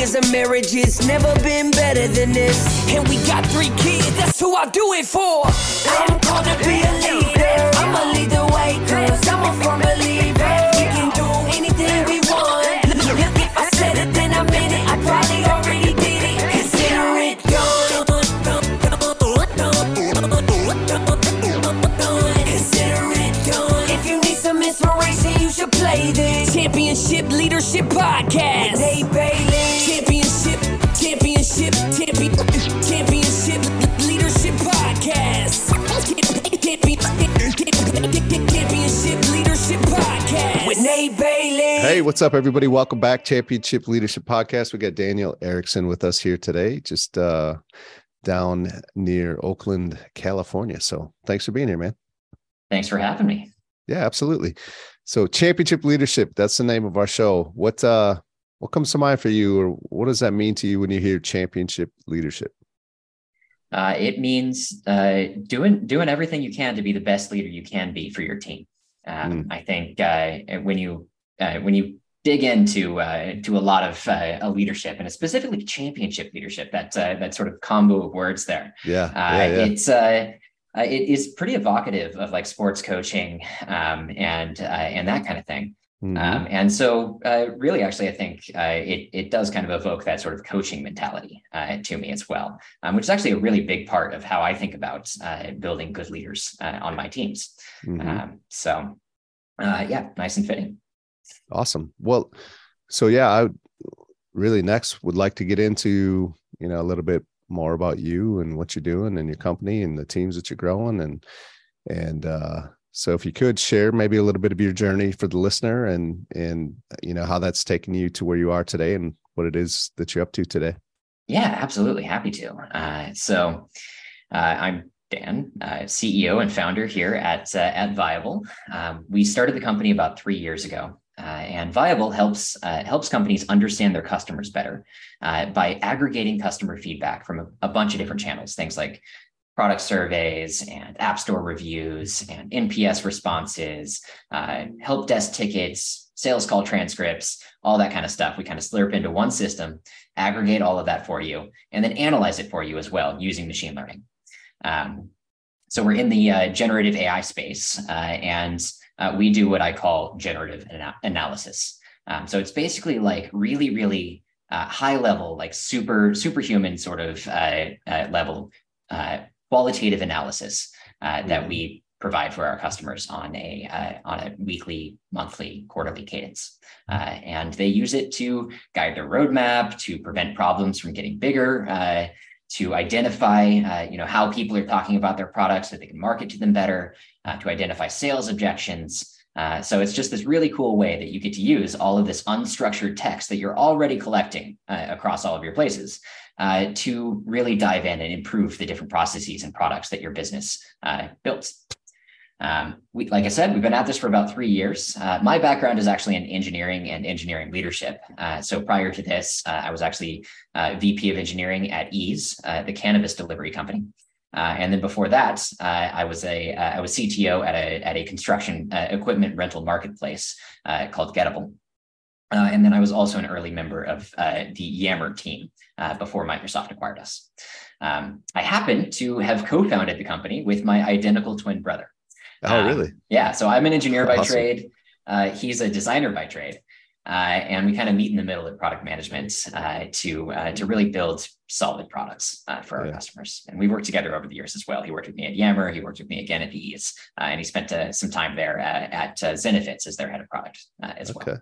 of marriage, it's never been better than this. And we got three kids, that's who I do it for. I'm called to be a leader. I'ma lead the way, cause I'm a firm Hey, what's up, everybody? Welcome back, Championship Leadership Podcast. We got Daniel Erickson with us here today, just uh, down near Oakland, California. So thanks for being here, man. Thanks for having me. Yeah, absolutely. So Championship Leadership, that's the name of our show. What uh what comes to mind for you or what does that mean to you when you hear championship leadership? Uh, it means uh, doing doing everything you can to be the best leader you can be for your team. Um, Mm. I think uh, when you uh, when you dig into uh, to a lot of uh, leadership and a specifically championship leadership, that uh, that sort of combo of words there, Yeah. uh, yeah, yeah. it's uh, uh, it is pretty evocative of like sports coaching um, and uh, and that kind of thing. Mhm. Um, and so, uh, really, actually, I think uh, it it does kind of evoke that sort of coaching mentality uh, to me as well, um, which is actually a really big part of how I think about uh, building good leaders uh, on my teams. Mhm. Um, so, uh, yeah, nice and fitting. Awesome. Well, so yeah, I really next would like to get into, you know, a little bit more about you and what you're doing and your company and the teams that you're growing and and uh so if you could share maybe a little bit of your journey for the listener and and you know how that's taken you to where you are today and what it is that you're up to today. Yeah, absolutely, happy to. Uh, so, uh, I'm Dan, uh, CEO and founder here at uh, at Viable. Um, we started the company about three years ago, and Viable helps uh, helps companies understand their customers better uh, by aggregating customer feedback from a, a bunch of different channels, things like product surveys and app store reviews and NPS responses, uh, help desk tickets, sales call transcripts, all that kind of stuff. We kind of slurp into one system, aggregate all of that for you, and then analyze it for you as well using machine learning. Um, so we're in the uh, generative AI space, uh, and uh, we do what I call generative ana- analysis. Um, so it's basically like really, really uh, high level, like super superhuman sort of uh, uh, level uh, qualitative analysis uh, that we provide for our customers on a uh, on a weekly, monthly, quarterly cadence, uh, and they use it to guide their roadmap, to prevent problems from getting bigger, uh, to identify uh, you know how people are talking about their products so they can market to them better, uh, to identify sales objections. Uh, so it's just this really cool way that you get to use all of this unstructured text that you're already collecting uh, across all of your places uh, to really dive in and improve the different processes and products that your business uh, builds. Um, we, like I said, we've been at this for about three years. Uh, my background is actually in engineering and engineering leadership. Uh, so prior to this, uh, I was actually uh, VP of engineering at Eaze, uh, the cannabis delivery company. Uh, and then before that, I was a I was CTO at a at a construction equipment rental marketplace called Gettable. And then I was also an early member of the Yammer team before Microsoft acquired us. Um, I happen to have co-founded the company with my identical twin brother. Oh, Um, really? Yeah. So I'm an engineer by Awesome. trade. Uh, he's a designer by trade. Uh, and we kind of meet in the middle at product management uh, to uh, to really build solid products uh, for our Yeah. customers. And we worked together over the years as well. He worked with me at Yammer. He worked with me again at Eaze, uh, and he spent uh, some time there uh, at uh, Zenefits as their head of product uh, as well. Okay.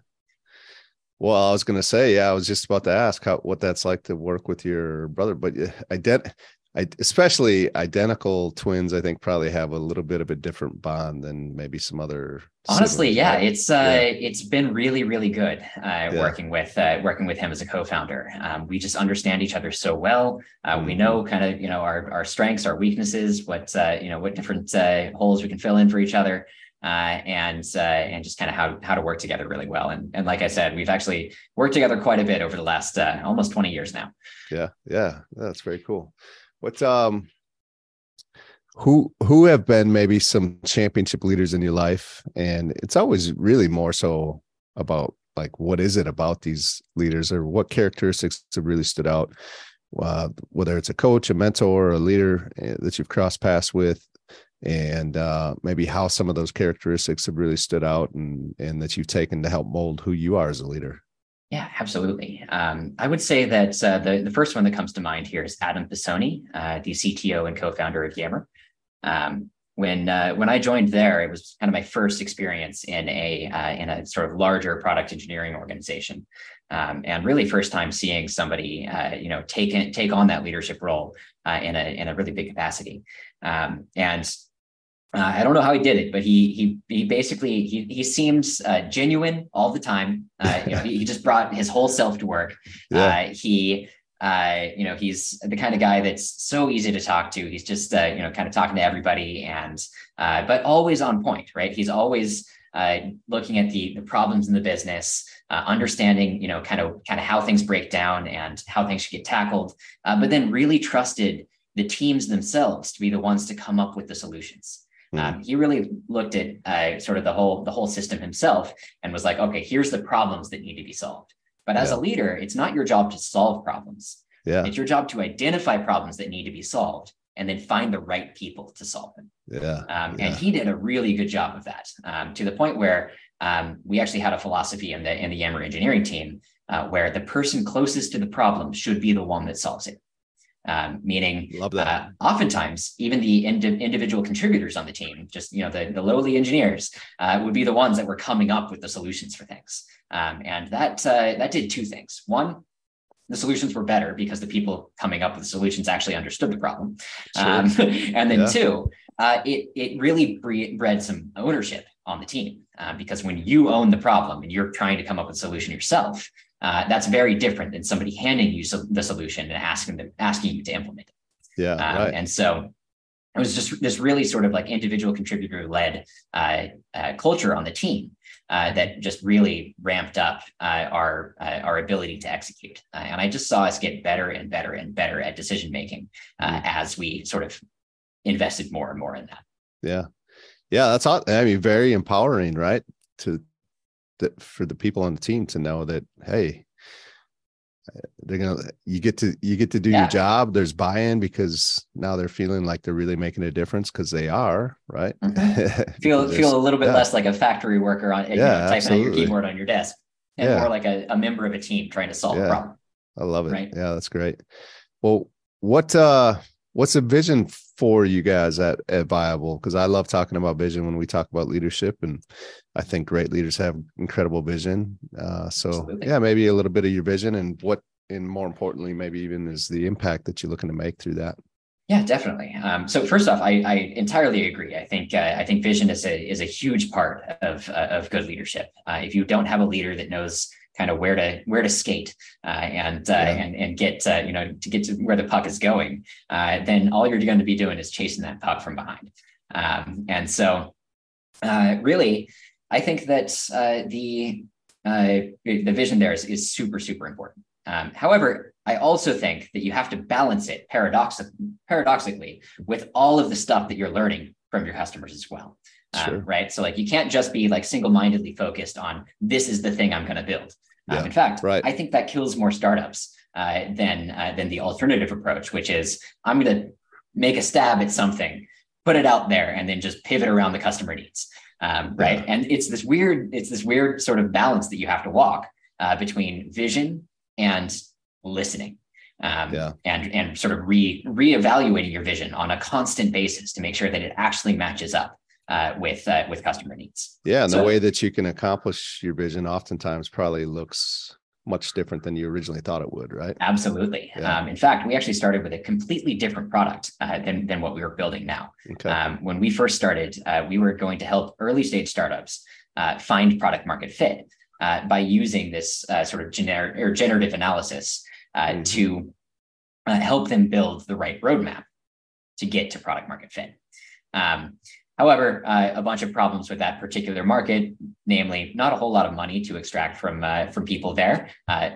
Well, I was going to say, yeah, I was just about to ask how what that's like to work with your brother, but yeah, ident- I, especially identical twins, I think probably have a little bit of a different bond than maybe some other. Honestly, yeah, right? it's uh, yeah. it's been really, really good uh, yeah. working with uh, working with him as a co-founder. Um, we just understand each other so well. Uh, mm-hmm. We know kind of you know our our strengths, our weaknesses, what uh, you know what different uh, holes we can fill in for each other. and and just kind of how how to work together really well. And and like I said, we've actually worked together quite a bit over the last almost twenty years now. Yeah, yeah, that's very cool. What's um who who have been maybe some championship leaders in your life? And it's always really more so about like what is it about these leaders or what characteristics have really stood out? Uh, whether it's a coach a mentor or a leader eh, that you've crossed paths with and uh, maybe how some of those characteristics have really stood out and and that you've taken to help mold who you are as a leader yeah, absolutely. Um, I would say that uh, the, the first one that comes to mind here is Adam Pisoni, uh, the CTO and co-founder of Yammer. Um, when uh, when I joined there, it was kind of my first experience in a uh, in a sort of larger product engineering organization, um, and really first time seeing somebody uh, you know take in, take on that leadership role uh, in a in a really big capacity. Um, and uh, I don't know how he did it, but he he he basically he he seems uh, genuine all the time. Uh, you know, he, he, just brought his whole self to work. Yeah. Uh, he uh, you know he's the kind of guy that's so easy to talk to. He's just uh, you know kind of talking to everybody and but always on point, right? He's always looking at the the problems in the business, understanding you know kind of kind of how things break down and how things should get tackled, but then really trusted the teams themselves to be the ones to come up with the solutions. Mm-hmm. Um, he really looked at uh, sort of the whole the whole system himself and was like, okay, here's the problems that need to be solved. But as yeah. a leader, it's not your job to solve problems. Yeah. It's your job to identify problems that need to be solved and then find the right people to solve them. Yeah. Um, yeah. And he did a really good job of that um, to the point where um, we actually had a philosophy in the in the Yammer engineering team uh, where the person closest to the problem should be the one that solves it. Um, meaning, Love that. Uh, oftentimes, even the ind- individual contributors on the team, just you know, the, the lowly engineers, uh, would be the ones that were coming up with the solutions for things. Um, and that uh, that did two things. One, the solutions were better because the people coming up with the solutions actually understood the problem. Um, and then yeah. two, uh, it it really bred some ownership on the team uh, because when you own the problem and you're trying to come up with a solution yourself, uh, that's very different than somebody handing you so, the solution and asking them asking you to implement it. Yeah, um, right. and so it was just this really sort of like individual contributor led uh, uh, culture on the team uh, that just really ramped up uh, our uh, our ability to execute. Uh, and I just saw us get better and better and better at decision making mm. as we sort of invested more and more in that. Yeah, yeah, that's I mean, very empowering, right? To that for the people on the team to know that hey they're gonna you get to you get to do yeah. your job there's buy-in because now they're feeling like they're really making a difference because they are right mm-hmm. feel feel a little bit yeah. less like a factory worker on yeah, you know, typing absolutely. on your keyboard on your desk and yeah. more like a, a member of a team trying to solve a problem i love it right? yeah that's great well what uh what's the vision for you guys at, at viable because i love talking about vision when we talk about leadership and i think great leaders have incredible vision uh, so Absolutely. yeah maybe a little bit of your vision and what and more importantly maybe even is the impact that you're looking to make through that yeah, definitely. Um, so first off, I, I, entirely agree. I think uh, I think vision is a is a huge part of uh, of good leadership. Uh, if you don't have a leader that knows kind of where to where to skate uh, and uh, yeah. and and get uh, you know to get to where the puck is going, uh, then all you're going to be doing is chasing that puck from behind. Um, and so, uh, really, I think that uh, the the vision there is, is super super important. Um, however, I also think that you have to balance it paradox- paradoxically with all of the stuff that you're learning from your customers as well. Um, right. So like you can't just be like single-mindedly focused on this is the thing I'm going to build. Um, in fact, right. I think that kills more startups uh, than uh, than the alternative approach, which is I'm going to make a stab at something, put it out there, and then just pivot around the customer needs. Um, right, yeah. and it's this weird it's this weird sort of balance that you have to walk uh, between vision and listening. Um, yeah. and and sort of re reevaluating your vision on a constant basis to make sure that it actually matches up uh, with uh, with customer needs. Yeah, and so, the way that you can accomplish your vision oftentimes probably looks much different than you originally thought it would, right? Absolutely. Yeah. Um, in fact, we actually started with a completely different product uh, than, than what we were building now. Okay. Um, when we first started, uh, we were going to help early stage startups uh, find product market fit uh, by using this uh, sort of gener- or generative analysis uh, mm-hmm. to help them build the right roadmap to get to product market fit. Um, However, uh, a bunch of problems with that particular market, namely not a whole lot of money to extract from uh, from people there. Uh,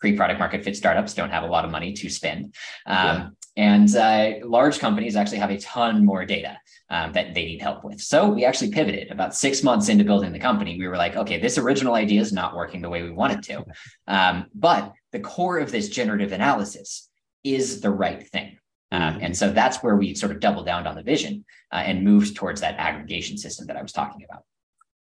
pre-product market fit startups don't have a lot of money to spend, um, yeah. and uh, large companies actually have a ton more data um, that they need help with. So we actually pivoted about six months into building the company. We were like, okay, this original idea is not working the way we want it to, um, but the core of this generative analysis is the right thing. Um, mm-hmm. and so that's where we sort of doubled down on the vision uh, and moved towards that aggregation system that I was talking about.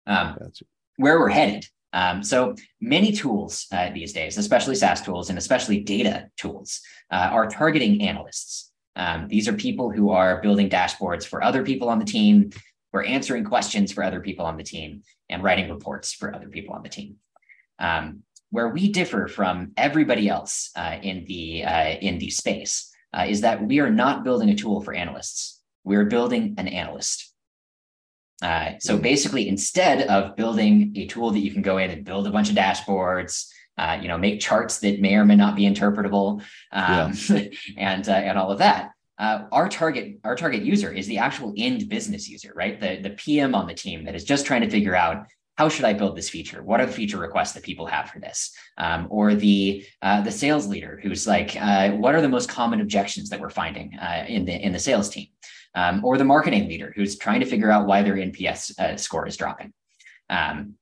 Um, where we're headed. Um, so many tools uh, these days, especially SaaS tools and especially data tools, uh, are targeting analysts. Um, these are people who are building dashboards for other people on the team, who are answering questions for other people on the team, and writing reports for other people on the team. Um, where we differ from everybody else uh, in the uh, in the space uh, is that we are not building a tool for analysts. We're building an analyst. Uh, so hmm. basically, instead of building a tool that you can go in and build a bunch of dashboards, uh, you know, make charts that may or may not be interpretable, um, yeah. and uh, and all of that, uh, our target our target user is the actual end business user, right? The the PM on the team that is just trying to figure out how should I build this feature? What are the feature requests that people have for this? Um, or the uh, the sales leader who's like, uh, what are the most common objections that we're finding uh, in the in the sales team? Um, or the marketing leader who's trying to figure out why their NPS uh, score is dropping. Um,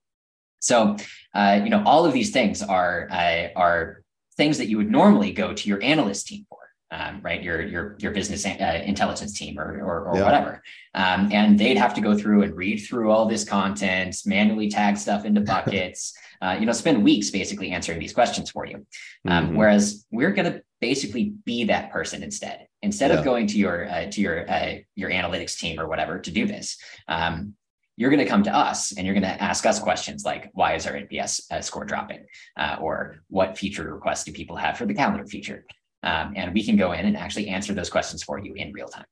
so uh, you know, all of these things are uh, are things that you would normally go to your analyst team for um, right? Your your your business uh, intelligence team or or, or yeah. whatever, um, and they'd have to go through and read through all this content, manually tag stuff into buckets. uh, you know, spend weeks basically answering these questions for you. Um, mm-hmm. Whereas we're going to basically be that person instead. Instead yeah. of going to your uh, to your uh, your analytics team or whatever to do this, um, you're going to come to us and you're going to ask us questions like why is our NPS uh, score dropping, uh, or what feature requests do people have for the calendar feature, um, and we can go in and actually answer those questions for you in real time.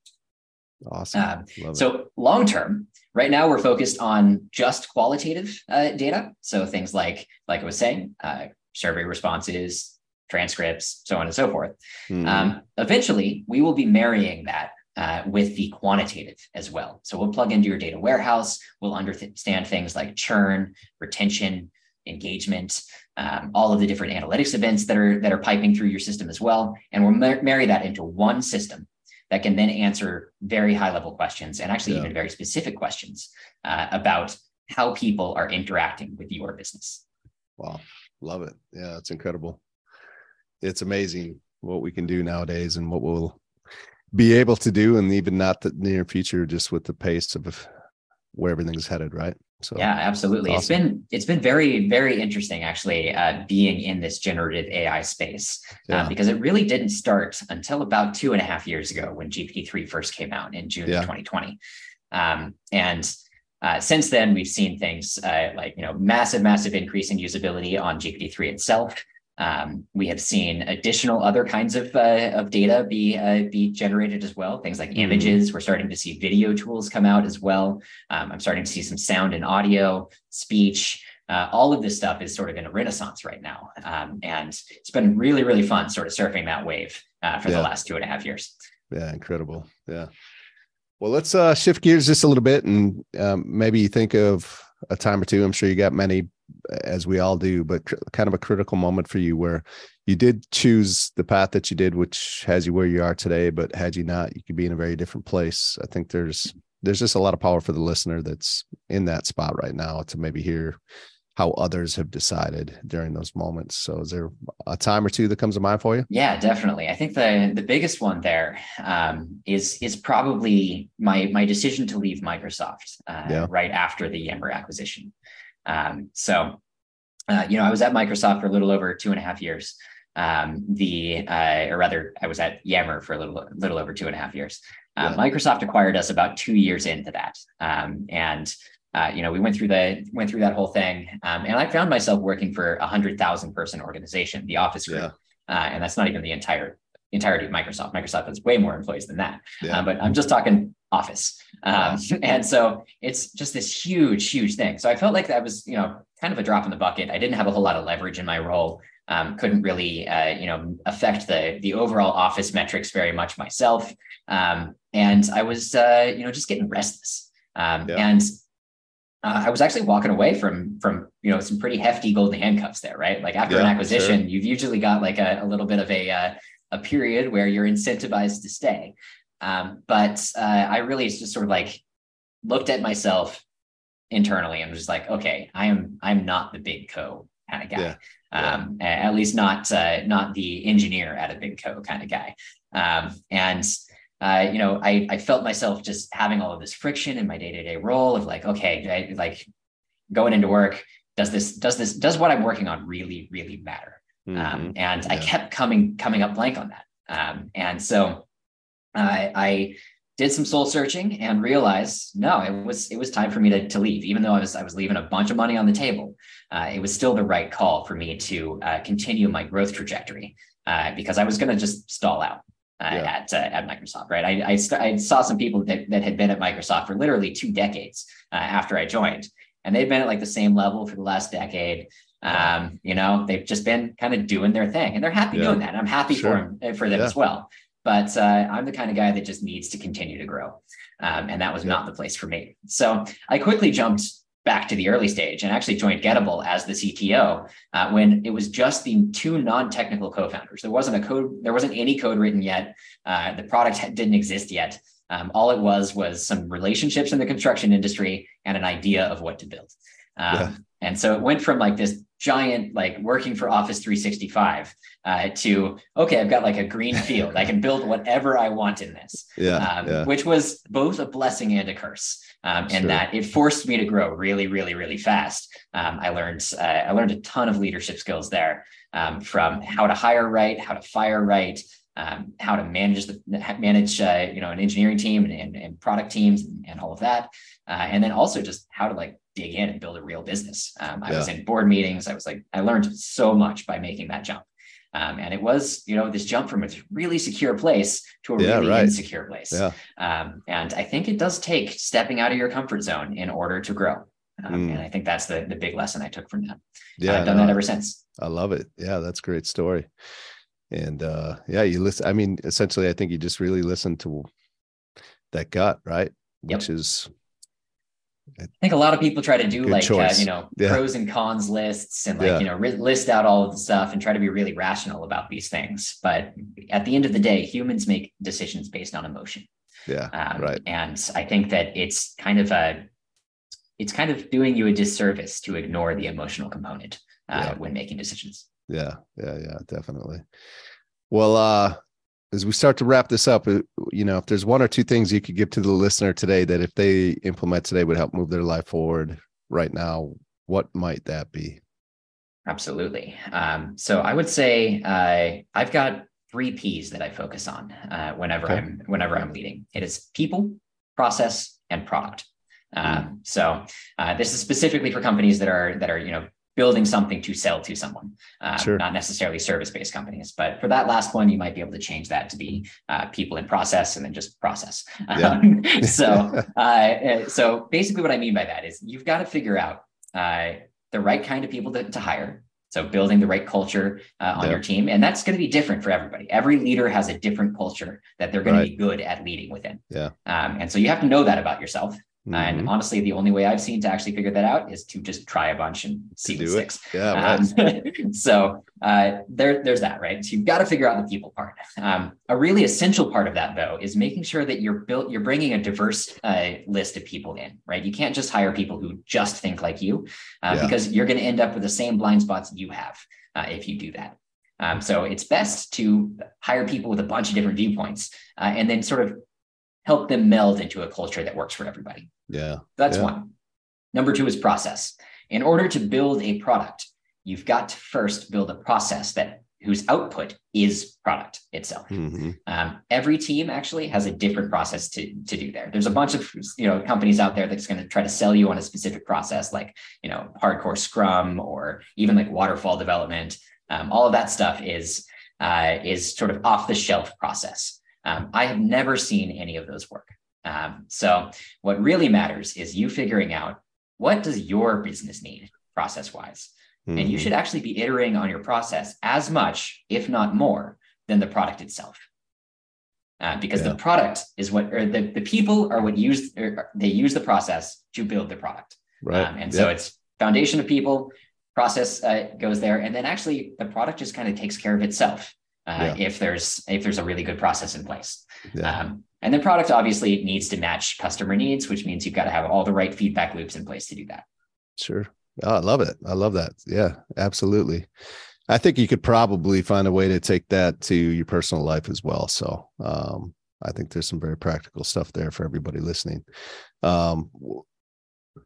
Awesome. Um, so long term, right now we're focused on just qualitative uh, data. So things like, like I was saying, uh, survey responses, transcripts, so on and so forth. Mm. Um, eventually, we will be marrying that uh, with the quantitative as well. So we'll plug into your data warehouse. We'll understand things like churn, retention, engagement, um, all of the different analytics events that are that are piping through your system as well, and we'll mar- marry that into one system that can then answer very high level questions and actually yeah. even very specific questions uh, about how people are interacting with your business. Wow, love it! Yeah, it's incredible. It's amazing what we can do nowadays and what we'll be able to do, and even not the near future, just with the pace of where everything's headed, right? So yeah, absolutely. Awesome. It's been it's been very very interesting actually uh, being in this generative AI space uh, yeah. because it really didn't start until about two and a half years ago when GPT three first came out in June yeah. of 2020, um, and uh, since then we've seen things uh, like you know massive massive increase in usability on GPT three itself. Um, we have seen additional other kinds of, uh, of data be uh, be generated as well. Things like mm-hmm. images. We're starting to see video tools come out as well. Um, I'm starting to see some sound and audio, speech. Uh, all of this stuff is sort of in a renaissance right now, um, and it's been really really fun sort of surfing that wave uh, for yeah. the last two and a half years. Yeah, incredible. Yeah. Well, let's uh, shift gears just a little bit and um, maybe think of a time or two. I'm sure you got many as we all do, but kind of a critical moment for you where you did choose the path that you did, which has you where you are today. But had you not, you could be in a very different place. I think there's there's just a lot of power for the listener that's in that spot right now to maybe hear how others have decided during those moments. So is there a time or two that comes to mind for you? Yeah, definitely. I think the the biggest one there um, is is probably my my decision to leave Microsoft uh, yeah. right after the Yammer acquisition. Um, so, uh, you know, I was at Microsoft for a little over two and a half years. Um, the uh, or rather, I was at Yammer for a little little over two and a half years. Uh, yeah. Microsoft acquired us about two years into that, um, and uh, you know, we went through the went through that whole thing, um, and I found myself working for a hundred thousand person organization, the Office Group, yeah. uh, and that's not even the entire entirety of Microsoft. Microsoft has way more employees than that, yeah. uh, but I'm just talking Office, um, and so it's just this huge, huge thing. So I felt like that was, you know, kind of a drop in the bucket. I didn't have a whole lot of leverage in my role. Um, couldn't really, uh, you know, affect the the overall office metrics very much myself, um, and I was, uh, you know, just getting restless. Um, yeah. And uh, I was actually walking away from from you know some pretty hefty golden handcuffs there, right? Like after yeah, an acquisition, sure. you've usually got like a, a little bit of a uh, a period where you're incentivized to stay. Um, but uh, I really just sort of like looked at myself internally and was just like, okay, I am I'm not the big co kind of guy. Yeah. Um, at least not uh, not the engineer at a big co kind of guy. Um, and uh, you know, I, I felt myself just having all of this friction in my day-to-day role of like, okay, I, like going into work, does this, does this, does what I'm working on really, really matter? Mm-hmm. Um, and yeah. I kept coming, coming up blank on that. Um, and so I, I did some soul searching and realized no, it was, it was time for me to, to leave, even though I was, I was leaving a bunch of money on the table. Uh, it was still the right call for me to uh, continue my growth trajectory uh, because I was going to just stall out uh, yeah. at uh, at Microsoft, right? I I, st- I, saw some people that, that had been at Microsoft for literally two decades uh, after I joined, and they've been at like the same level for the last decade. Um, you know, they've just been kind of doing their thing, and they're happy yeah. doing that. And I'm happy sure. for them for them yeah. as well. But uh, I'm the kind of guy that just needs to continue to grow, um, and that was not the place for me. So I quickly jumped back to the early stage and actually joined Gettable as the CTO uh, when it was just the two non-technical co-founders. There wasn't a code, there wasn't any code written yet. Uh, the product didn't exist yet. Um, all it was was some relationships in the construction industry and an idea of what to build. Um, yeah. And so it went from like this giant, like working for Office 365 uh, to, okay, I've got like a green field. I can build whatever I want in this, yeah, um, yeah. which was both a blessing and a curse um, and that it forced me to grow really, really, really fast. Um, I learned uh, I learned a ton of leadership skills there, um, from how to hire right, how to fire right, um, how to manage the manage uh, you know an engineering team and, and, and product teams and, and, all of that, uh, and then also just how to like dig in and build a real business. Um, I yeah. was in board meetings. I was like I learned so much by making that jump. Um, and it was, you know, this jump from a really secure place to a yeah, really right. insecure place. Yeah. Um, and I think it does take stepping out of your comfort zone in order to grow. Um, mm. And I think that's the the big lesson I took from that. Yeah, I've done no, that ever since. I love it. Yeah, that's a great story. And uh, yeah, you listen. I mean, essentially, I think you just really listen to that gut, right? Yep. Which is I think a lot of people try to do Good like uh, you know yeah. pros and cons lists and like yeah. you know list out all of the stuff and try to be really rational about these things. But at the end of the day, humans make decisions based on emotion. Yeah, um, right. And I think that it's kind of a it's kind of doing you a disservice to ignore the emotional component uh, yeah. when making decisions. Yeah, yeah, yeah, definitely. Well, uh, as we start to wrap this up, uh, you know, if there's one or two things you could give to the listener today that if they implement today would help move their life forward right now, what might that be? Absolutely. Um, so I would say uh, I've got three P's that I focus on uh, whenever okay. I'm whenever I'm leading. It is people, process, and product. Um, so uh, this is specifically for companies that are that are you know building something to sell to someone, um, sure. not necessarily service-based companies. But for that last one, you might be able to change that to be uh, people in process and then just process. Yeah. Um, so, uh, so basically, what I mean by that is you've got to figure out uh, the right kind of people to, to hire. So building the right culture uh, on yeah. your team, and that's going to be different for everybody. Every leader has a different culture that they're going right. to be good at leading within. Yeah. Um, and so you have to know that about yourself. Mm-hmm. And honestly, the only way I've seen to actually figure that out is to just try a bunch and see what sticks. Yeah. Right. Um, so uh, there, there's that, right? So you've got to figure out the people part. Um, a really essential part of that, though, is making sure that you're built, you're bringing a diverse uh, list of people in, right? You can't just hire people who just think like you, uh, yeah. because you're going to end up with the same blind spots you have uh, if you do that. Um, so it's best to hire people with a bunch of different viewpoints uh, and then sort of help them meld into a culture that works for everybody. Yeah. That's yeah. one. Number two is process. In order to build a product, you've got to first build a process that whose output is product itself. Mm-hmm. Um, every team actually has a different process to, to do there. There's a bunch of you know companies out there that's going to try to sell you on a specific process, like you know hardcore Scrum or even like waterfall development. Um, all of that stuff is uh, is sort of off the shelf process. Um, I have never seen any of those work. Um, so what really matters is you figuring out what does your business need process wise Mm-hmm. And you mm-hmm. should actually be iterating on your process as much, if not more, than the product itself. Uh, because yeah. the product is what, or the, the people are what use, they use the process to build the product. Right. Um, and yep. so it's foundation of people, process uh, goes there, and then actually the product just kind of takes care of itself. Uh, yeah. if there's if there's a really good process in place. Yeah. Um, and the product obviously needs to match customer needs, which means you've got to have all the right feedback loops in place to do that. Sure. Oh, I love it. I love that. Yeah, absolutely. I think you could probably find a way to take that to your personal life as well. So um, I think there's some very practical stuff there for everybody listening. Um,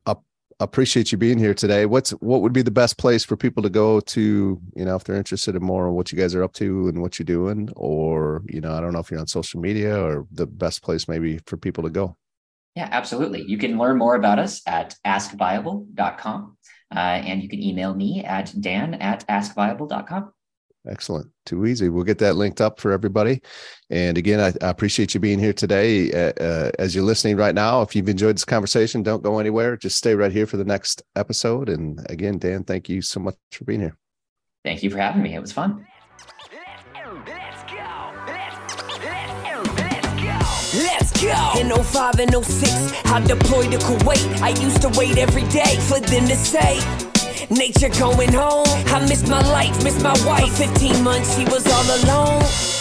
I appreciate you being here today. What's what would be the best place for people to go to, you know, if they're interested in more what you guys are up to and what you're doing, or you know, I don't know if you're on social media or the best place maybe for people to go. Yeah, absolutely. You can learn more about us at askviable.com. Uh, and you can email me at dan at askviable.com. Excellent. Too easy. We'll get that linked up for everybody. And again, I, I appreciate you being here today. Uh, uh, as you're listening right now, if you've enjoyed this conversation, don't go anywhere. Just stay right here for the next episode. And again, Dan, thank you so much for being here. Thank you for having me. It was fun. Let's go. Let's go. Let's go. In 05 and 06, I deployed to Kuwait. I used to wait every day for them to say, Nature going home. I missed my life, missed my wife. 15 months, she was all alone.